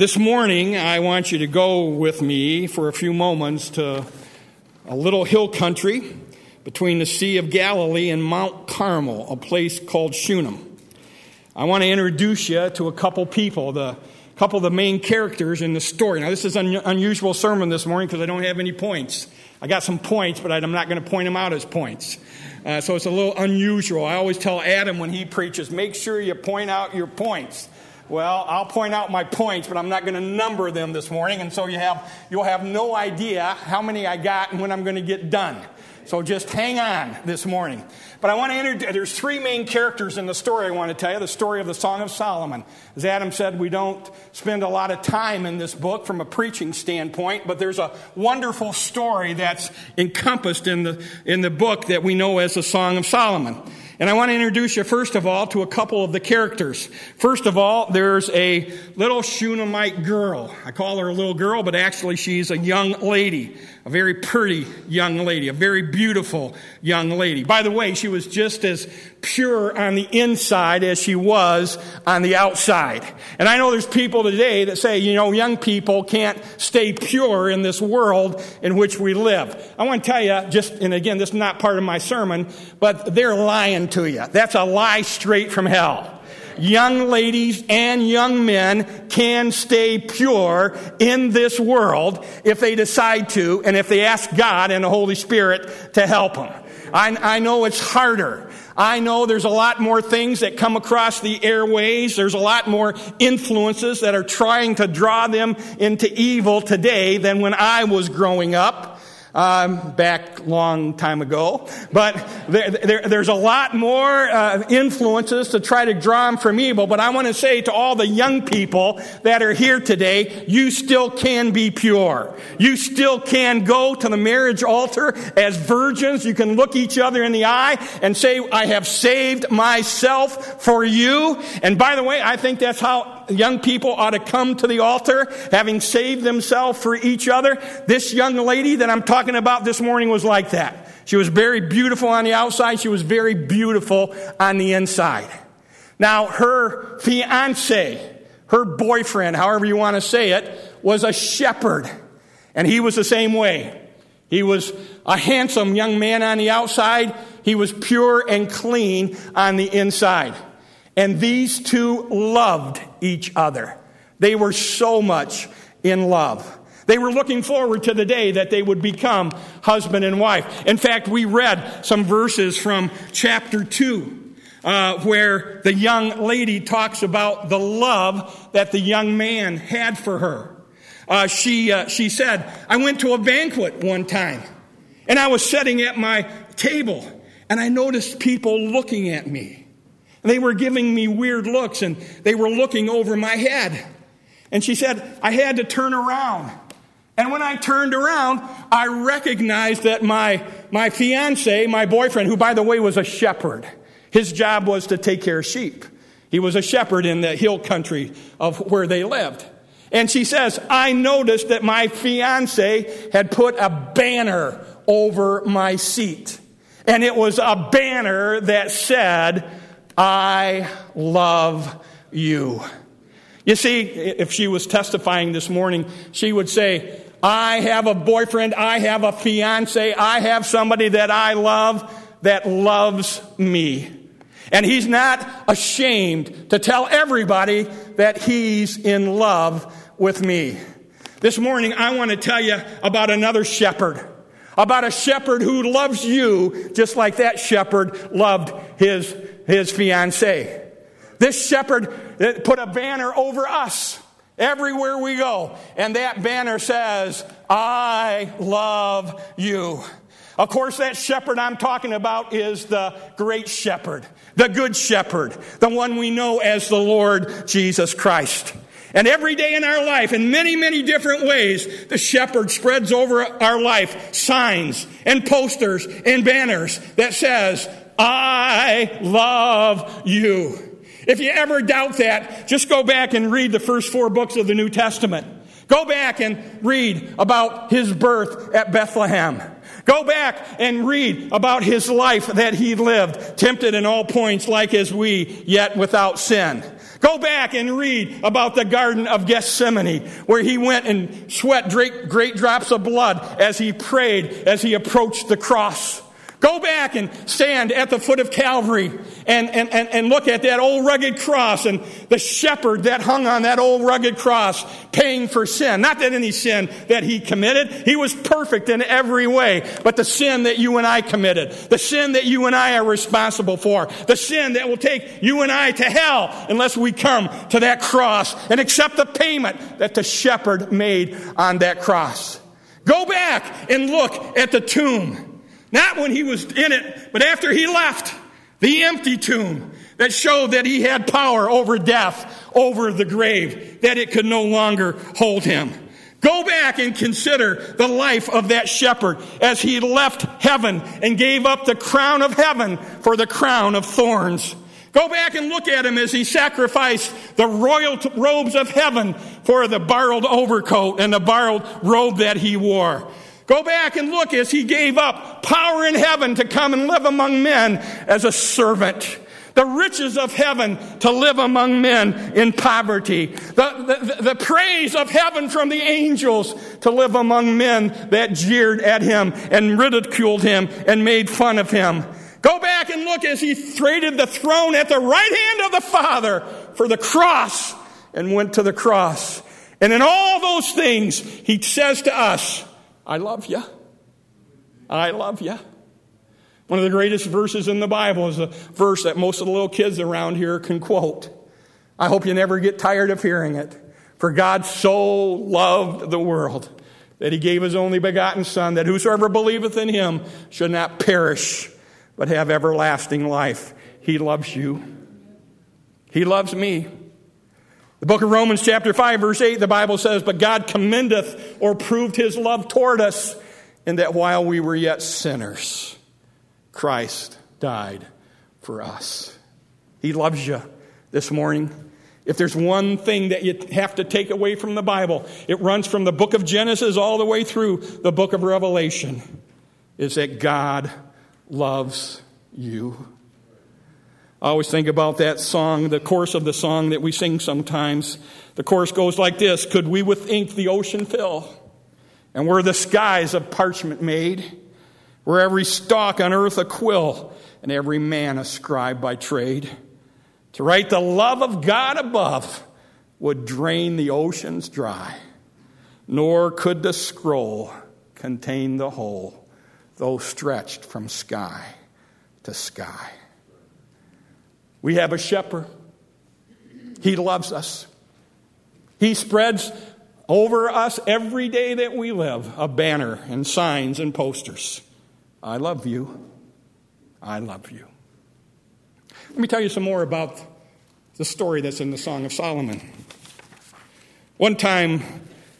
this morning, I want you to go with me for a few moments to a little hill country between the Sea of Galilee and Mount Carmel, a place called Shunem. I want to introduce you to a couple people, the couple of the main characters in the story. Now, this is an unusual sermon this morning because I don't have any points. I got some points, but I'm not going to point them out as points. Uh, so it's a little unusual. I always tell Adam when he preaches, make sure you point out your points. Well, I'll point out my points, but I'm not going to number them this morning, and so you have, you'll have no idea how many I got and when I'm going to get done. So just hang on this morning. But I want to introduce, there's three main characters in the story I want to tell you the story of the Song of Solomon. As Adam said, we don't spend a lot of time in this book from a preaching standpoint, but there's a wonderful story that's encompassed in the, in the book that we know as the Song of Solomon. And I want to introduce you, first of all, to a couple of the characters. First of all, there's a little Shunammite girl. I call her a little girl, but actually she's a young lady, a very pretty young lady, a very beautiful young lady. By the way, she was just as pure on the inside as she was on the outside. And I know there's people today that say, you know, young people can't stay pure in this world in which we live. I want to tell you, just, and again, this is not part of my sermon, but they're lying to you. That's a lie straight from hell young ladies and young men can stay pure in this world if they decide to and if they ask God and the Holy Spirit to help them. I, I know it's harder. I know there's a lot more things that come across the airways. There's a lot more influences that are trying to draw them into evil today than when I was growing up um, back long time ago. But there, there, there's a lot more uh, influences to try to draw them from evil. But I want to say to all the young people that are here today, you still can be pure. You still can go to the marriage altar as virgins. You can look each other in the eye and say, I have saved myself for you. And by the way, I think that's how young people ought to come to the altar having saved themselves for each other. This young lady that I'm talking about this morning was like that. She was very beautiful on the outside. She was very beautiful on the inside. Now, her fiance, her boyfriend, however you want to say it, was a shepherd. And he was the same way. He was a handsome young man on the outside. He was pure and clean on the inside. And these two loved each other. They were so much in love. They were looking forward to the day that they would become husband and wife. In fact, we read some verses from chapter 2. Uh, where the young lady talks about the love that the young man had for her. Uh, she, uh, she said, I went to a banquet one time and I was sitting at my table and I noticed people looking at me. They were giving me weird looks and they were looking over my head. And she said, I had to turn around. And when I turned around, I recognized that my, my fiance, my boyfriend, who by the way was a shepherd, his job was to take care of sheep. He was a shepherd in the hill country of where they lived. And she says, I noticed that my fiance had put a banner over my seat. And it was a banner that said, I love you. You see, if she was testifying this morning, she would say, I have a boyfriend, I have a fiance, I have somebody that I love that loves me. And he's not ashamed to tell everybody that he's in love with me. This morning, I want to tell you about another shepherd. About a shepherd who loves you just like that shepherd loved his his fiancee. This shepherd put a banner over us everywhere we go, and that banner says, I love you. Of course, that shepherd I'm talking about is the great shepherd, the good shepherd, the one we know as the Lord Jesus Christ. And every day in our life, in many, many different ways, the shepherd spreads over our life signs and posters and banners that says, I love you. If you ever doubt that, just go back and read the first four books of the New Testament. Go back and read about his birth at Bethlehem. Go back and read about his life that he lived, tempted in all points like as we, yet without sin. Go back and read about the Garden of Gethsemane, where he went and sweat great, drops of blood as he prayed, as he approached the cross. Go back and stand at the foot of Calvary and, and, and, and, look at that old rugged cross and the shepherd that hung on that old rugged cross paying for sin. Not that any sin that he committed. He was perfect in every way. But the sin that you and I committed. The sin that you and I are responsible for. The sin that will take you and I to hell unless we come to that cross and accept the payment that the shepherd made on that cross. Go back and look at the tomb. Not when he was in it, but after he left. The empty tomb that showed that he had power over death, over the grave, that it could no longer hold him. Go back and consider the life of that shepherd as he left heaven and gave up the crown of heaven for the crown of thorns. Go back and look at him as he sacrificed the royal robes of heaven for the borrowed overcoat and the borrowed robe that he wore. Go back and look as he gave up power in heaven to come and live among men as a servant. The riches of heaven to live among men in poverty. The, the, the praise of heaven from the angels to live among men that jeered at him and ridiculed him and made fun of him. Go back and look as he traded the throne at the right hand of the Father for the cross and went to the cross. And in all those things, he says to us, I love you. I love you. One of the greatest verses in the Bible is a verse that most of the little kids around here can quote. I hope you never get tired of hearing it. For God so loved the world that he gave his only begotten Son, that whosoever believeth in him should not perish, but have everlasting life. He loves you. He loves me. The book of Romans, chapter 5, verse 8, the Bible says, But God commendeth or proved his love toward us, in that while we were yet sinners, Christ died for us. He loves you this morning. If there's one thing that you have to take away from the Bible, it runs from the book of Genesis all the way through the book of Revelation, is that God loves you. I always think about that song, the chorus of the song that we sing sometimes. The chorus goes like this Could we with ink the ocean fill? And were the skies of parchment made? Were every stalk on earth a quill, and every man a scribe by trade? To write the love of God above would drain the oceans dry, nor could the scroll contain the whole, though stretched from sky to sky. We have a shepherd. He loves us. He spreads over us every day that we live a banner and signs and posters. I love you. I love you. Let me tell you some more about the story that's in the Song of Solomon. One time,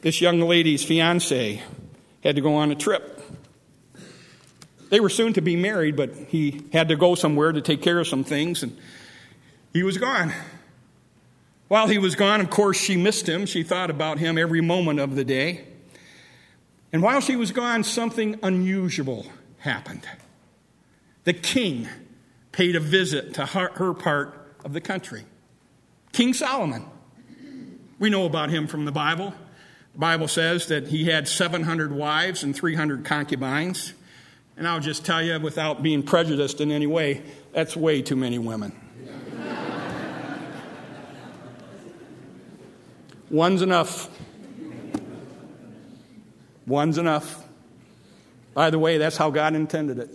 this young lady's fiance had to go on a trip. They were soon to be married, but he had to go somewhere to take care of some things. And he was gone. While he was gone, of course, she missed him. She thought about him every moment of the day. And while she was gone, something unusual happened. The king paid a visit to her part of the country. King Solomon. We know about him from the Bible. The Bible says that he had 700 wives and 300 concubines. And I'll just tell you, without being prejudiced in any way, that's way too many women. One's enough. One's enough. By the way, that's how God intended it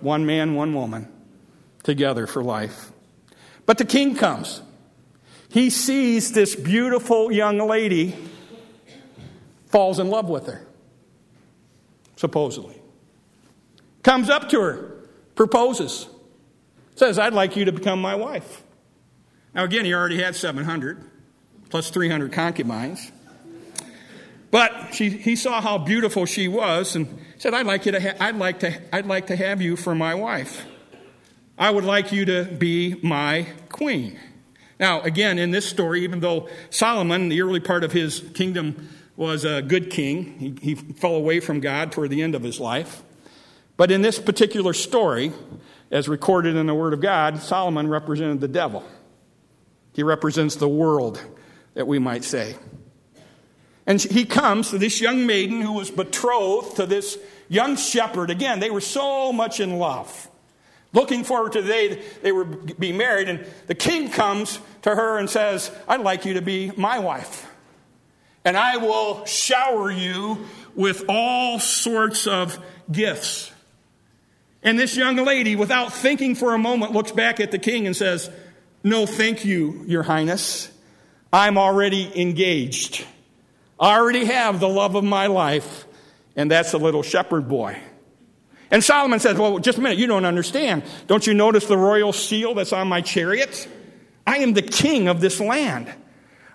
one man, one woman, together for life. But the king comes. He sees this beautiful young lady, falls in love with her, supposedly. Comes up to her, proposes, says, I'd like you to become my wife. Now, again, he already had 700 plus 300 concubines. But she, he saw how beautiful she was and said, I'd like, you to ha- I'd, like to, I'd like to have you for my wife. I would like you to be my queen. Now, again, in this story, even though Solomon, the early part of his kingdom, was a good king, he, he fell away from God toward the end of his life. But in this particular story, as recorded in the Word of God, Solomon represented the devil. He represents the world, that we might say. And he comes to this young maiden who was betrothed to this young shepherd. Again, they were so much in love, looking forward to the day they would be married. And the king comes to her and says, I'd like you to be my wife. And I will shower you with all sorts of gifts. And this young lady, without thinking for a moment, looks back at the king and says, No, thank you, your highness. I'm already engaged. I already have the love of my life, and that's a little shepherd boy. And Solomon says, Well, just a minute, you don't understand. Don't you notice the royal seal that's on my chariot? I am the king of this land.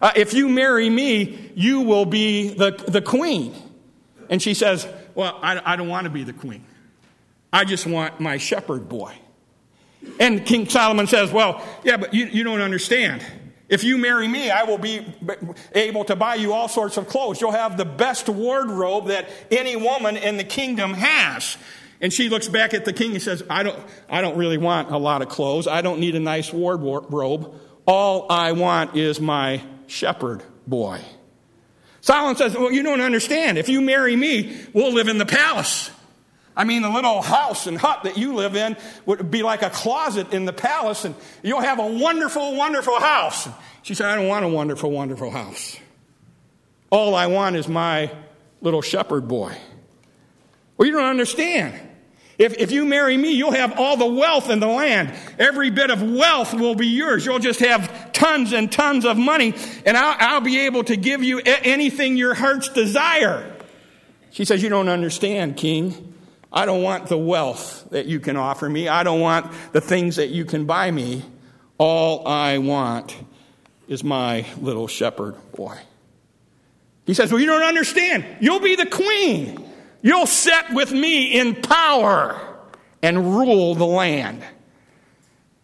Uh, if you marry me, you will be the, the queen. And she says, Well, I, I don't want to be the queen. I just want my shepherd boy. And King Solomon says, Well, yeah, but you, you don't understand. If you marry me, I will be able to buy you all sorts of clothes. You'll have the best wardrobe that any woman in the kingdom has. And she looks back at the king and says, I don't, I don't really want a lot of clothes. I don't need a nice wardrobe. All I want is my shepherd boy. Solomon says, Well, you don't understand. If you marry me, we'll live in the palace. I mean, the little house and hut that you live in would be like a closet in the palace, and you'll have a wonderful, wonderful house. She said, I don't want a wonderful, wonderful house. All I want is my little shepherd boy. Well, you don't understand. If, if you marry me, you'll have all the wealth in the land. Every bit of wealth will be yours. You'll just have tons and tons of money, and I'll, I'll be able to give you anything your heart's desire. She says, You don't understand, King. I don't want the wealth that you can offer me. I don't want the things that you can buy me. All I want is my little shepherd boy. He says, Well, you don't understand. You'll be the queen. You'll sit with me in power and rule the land.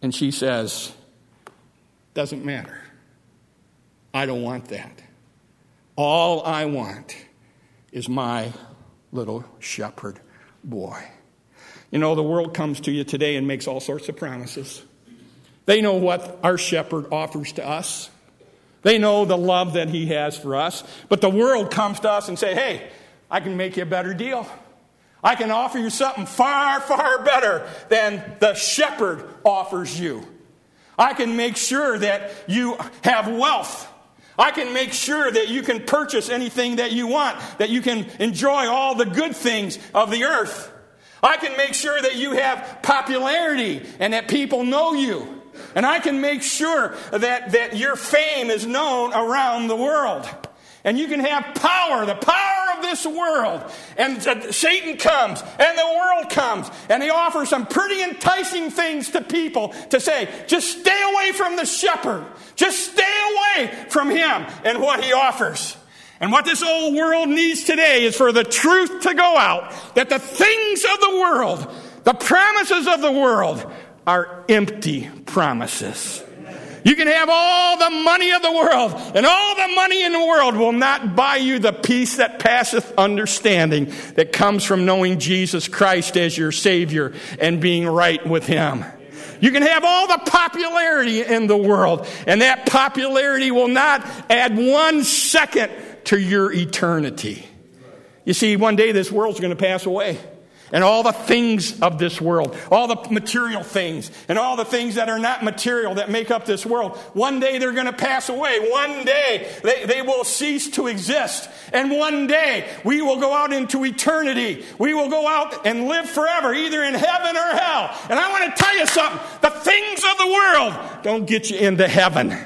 And she says, Doesn't matter. I don't want that. All I want is my little shepherd boy. You know, the world comes to you today and makes all sorts of promises. They know what our shepherd offers to us. They know the love that he has for us. But the world comes to us and say, "Hey, I can make you a better deal. I can offer you something far, far better than the shepherd offers you. I can make sure that you have wealth. I can make sure that you can purchase anything that you want, that you can enjoy all the good things of the earth. I can make sure that you have popularity and that people know you. And I can make sure that, that your fame is known around the world and you can have power, the power of this world. And Satan comes, and the world comes, and he offers some pretty enticing things to people to say, just stay away from the shepherd. Just stay away from him and what he offers. And what this old world needs today is for the truth to go out that the things of the world, the promises of the world, are empty promises. You can have all the money of the world, and all the money in the world will not buy you the peace that passeth understanding that comes from knowing Jesus Christ as your Savior and being right with Him. You can have all the popularity in the world, and that popularity will not add one second to your eternity. You see, one day this world's going to pass away and all the things of this world, all the material things, and all the things that are not material that make up this world. One day they're going to pass away. One day they, they will cease to exist. And one day we will go out into eternity. We will go out and live forever, either in heaven or hell. And I want to tell you something the things of the world don't get you into heaven.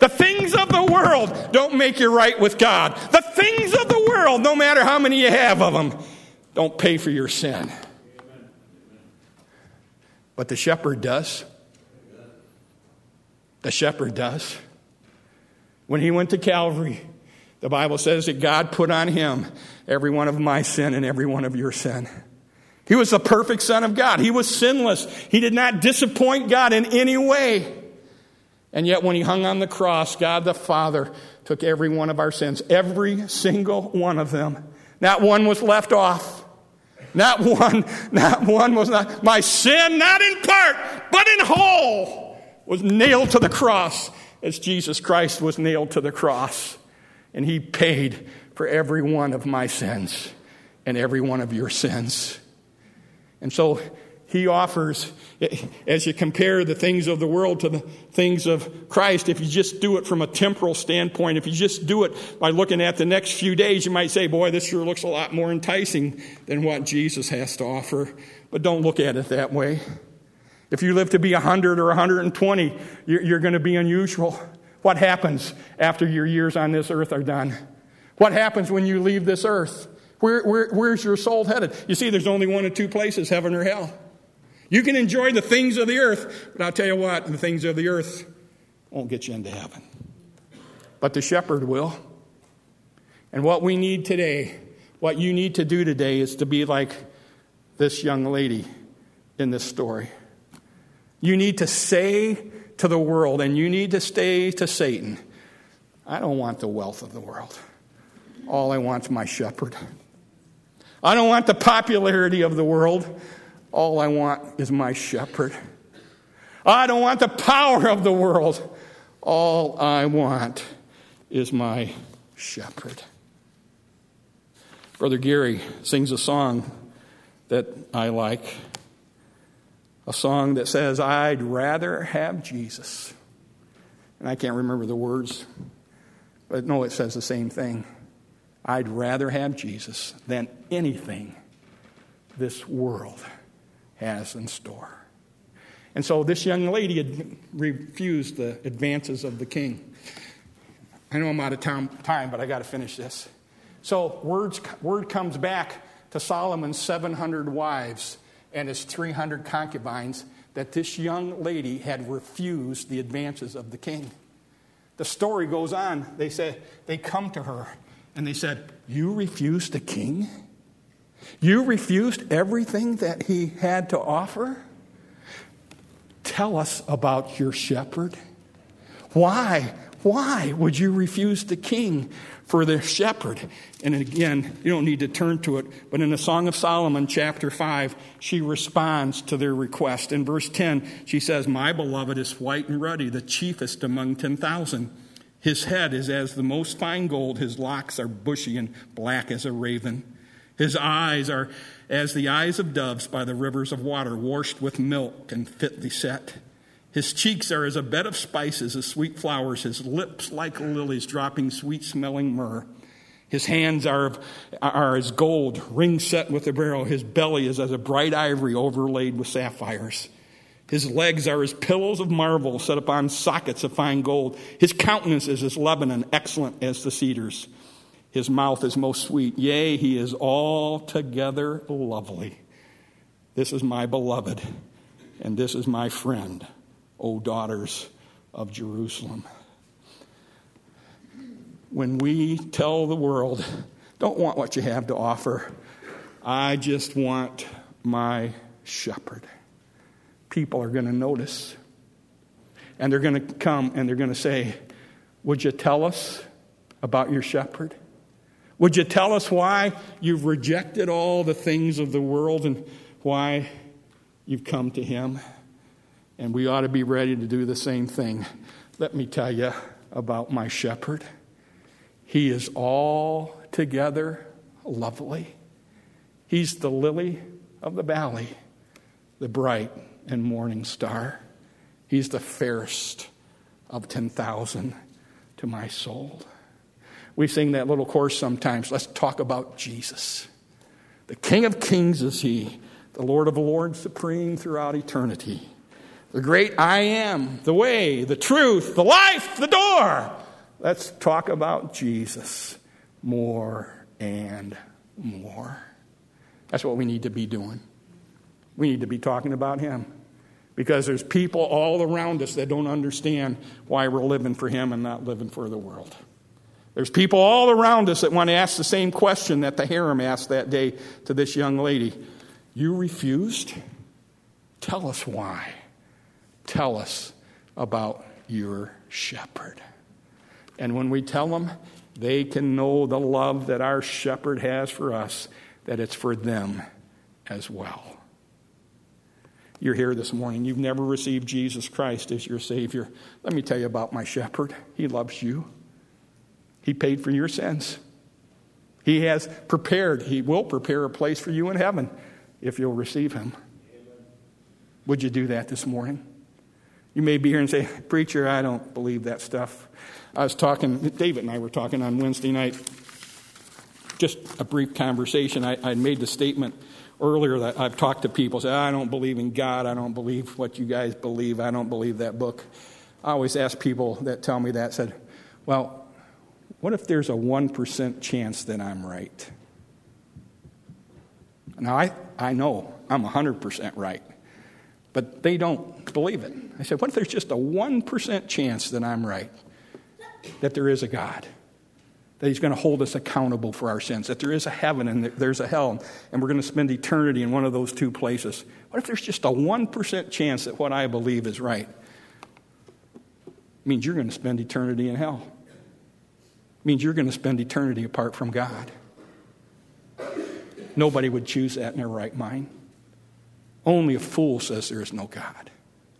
The things of the world don't make you right with God. The things of the world, no matter how many you have of them, don't pay for your sin. But the shepherd does. The shepherd does. When he went to Calvary, the Bible says that God put on him every one of my sin and every one of your sin. He was the perfect Son of God. He was sinless. He did not disappoint God in any way. And yet, when he hung on the cross, God the Father took every one of our sins, every single one of them. Not one was left off. Not one, not one was not. My sin, not in part, but in whole, was nailed to the cross. as Jesus Christ was nailed to the cross and he paid for every one of my sins and every one of your sins. And so he offers, as you compare the things of the world to the things of Christ, if you just do it from a temporal standpoint, if you just do it by looking at the next few days, you might say, boy, this sure looks a lot more enticing than what Jesus has to offer. But don't look at it that way. If you live to be 100 or 120, you're going to be unusual. What happens after your years on this earth are done? What happens when you leave this earth? Where, where, where's your soul headed? You see, there's only one of two places heaven or hell. You can enjoy the things of the earth, but I'll tell you what, the things of the earth won't get you into heaven. But the shepherd will. And what we need today, what you need to do today, is to be like this young lady in this story. You need to say to the world, and you need to say to Satan, I don't want the wealth of the world. All I want is my shepherd. I don't want the popularity of the world. All I want is my shepherd. I don't want the power of the world. All I want is my shepherd. Brother Gary sings a song that I like a song that says, I'd rather have Jesus. And I can't remember the words, but no, it says the same thing. I'd rather have Jesus than anything this world has in store. And so this young lady had refused the advances of the king. I know I'm out of time, but I got to finish this. So words, word comes back to Solomon's 700 wives and his 300 concubines that this young lady had refused the advances of the king. The story goes on. They said they come to her and they said, "You refused the king? You refused everything that he had to offer? Tell us about your shepherd. Why? Why would you refuse the king for the shepherd? And again, you don't need to turn to it, but in the Song of Solomon, chapter 5, she responds to their request. In verse 10, she says, My beloved is white and ruddy, the chiefest among 10,000. His head is as the most fine gold, his locks are bushy and black as a raven. His eyes are as the eyes of doves by the rivers of water, washed with milk and fitly set. His cheeks are as a bed of spices, as sweet flowers, his lips like lilies, dropping sweet smelling myrrh. His hands are, are as gold, ring set with a beryl. His belly is as a bright ivory overlaid with sapphires. His legs are as pillows of marble set upon sockets of fine gold. His countenance is as Lebanon, excellent as the cedars. His mouth is most sweet. Yea, he is altogether lovely. This is my beloved, and this is my friend. O daughters of Jerusalem. When we tell the world, don't want what you have to offer, I just want my shepherd, people are going to notice. And they're going to come and they're going to say, Would you tell us about your shepherd? Would you tell us why you've rejected all the things of the world and why you've come to him? and we ought to be ready to do the same thing. Let me tell you about my shepherd. He is altogether lovely. He's the lily of the valley, the bright and morning star. He's the fairest of 10,000 to my soul. We sing that little chorus sometimes. Let's talk about Jesus. The King of Kings is He, the Lord of Lords, supreme throughout eternity the great I am, the way, the truth, the life, the door. Let's talk about Jesus more and more. That's what we need to be doing. We need to be talking about Him because there's people all around us that don't understand why we're living for Him and not living for the world. There's people all around us that want to ask the same question that the harem asked that day to this young lady. You refused? Tell us why. Tell us about your shepherd. And when we tell them, they can know the love that our shepherd has for us, that it's for them as well. you're here this morning, you've never received Jesus Christ as your Savior, let me tell you about my shepherd. He loves you, He paid for your sins. He has prepared, He will prepare a place for you in heaven if you'll receive Him. Would you do that this morning? You may be here and say, Preacher, I don't believe that stuff. I was talking, David and I were talking on Wednesday night, just a brief conversation. I, I made the statement earlier that I've talked to people, say, I don't believe in God, I don't believe what you guys believe, I don't believe that book. I always ask people that tell me that, said, Well, what if there's a 1% chance that I'm right? Now, I, I know I'm 100% right, but they don't believe it. I said, What if there's just a 1% chance that I'm right? That there is a God? that He's going to hold us accountable for our sins, that there is a heaven and there's a hell, and we're going to spend eternity in one of those two places. What if there's just a 1% chance that what I believe is right? It means you're going to spend eternity in hell. Means you're going to spend eternity apart from God. Nobody would choose that in their right mind. Only a fool says there is no God.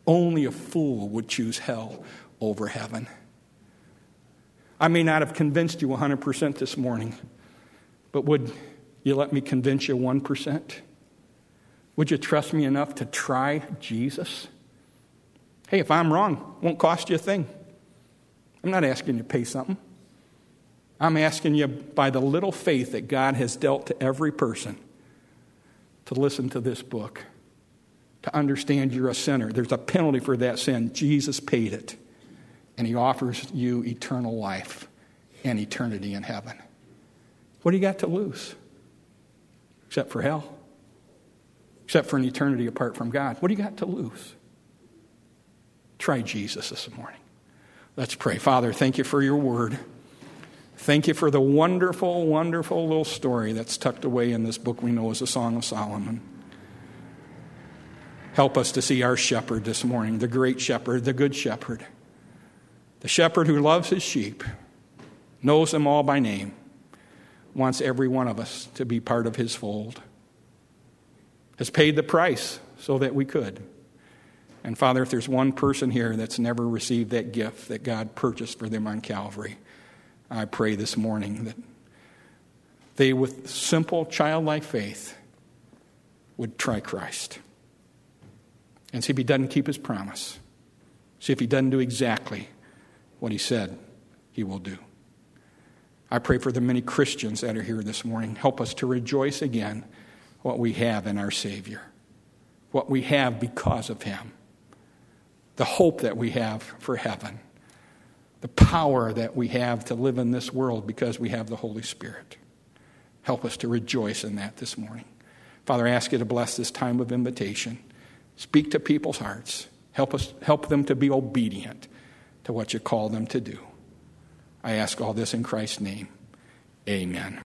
Only a fool would choose hell over heaven. I may not have convinced you 100% this morning, but would you let me convince you 1%? Would you trust me enough to try Jesus? Hey, if I'm wrong, won't cost you a thing. I'm not asking you to pay something. I'm asking you by the little faith that God has dealt to every person to listen to this book, to understand you're a sinner. There's a penalty for that sin. Jesus paid it and he offers you eternal life and eternity in heaven. What do you got to lose? Except for hell. Except for an eternity apart from God. What do you got to lose? Try Jesus this morning. Let's pray. Father, thank you for your word. Thank you for the wonderful, wonderful little story that's tucked away in this book we know as the Song of Solomon. Help us to see our shepherd this morning, the great shepherd, the good shepherd. The shepherd who loves his sheep, knows them all by name, wants every one of us to be part of his fold, has paid the price so that we could. And Father, if there's one person here that's never received that gift that God purchased for them on Calvary, I pray this morning that they, with simple childlike faith, would try Christ. And see if he doesn't keep his promise. See if he doesn't do exactly what he said he will do. I pray for the many Christians that are here this morning. Help us to rejoice again what we have in our Savior, what we have because of him, the hope that we have for heaven, the power that we have to live in this world because we have the Holy Spirit. Help us to rejoice in that this morning. Father, I ask you to bless this time of invitation. Speak to people's hearts. Help us help them to be obedient to what you call them to do. I ask all this in Christ's name. Amen.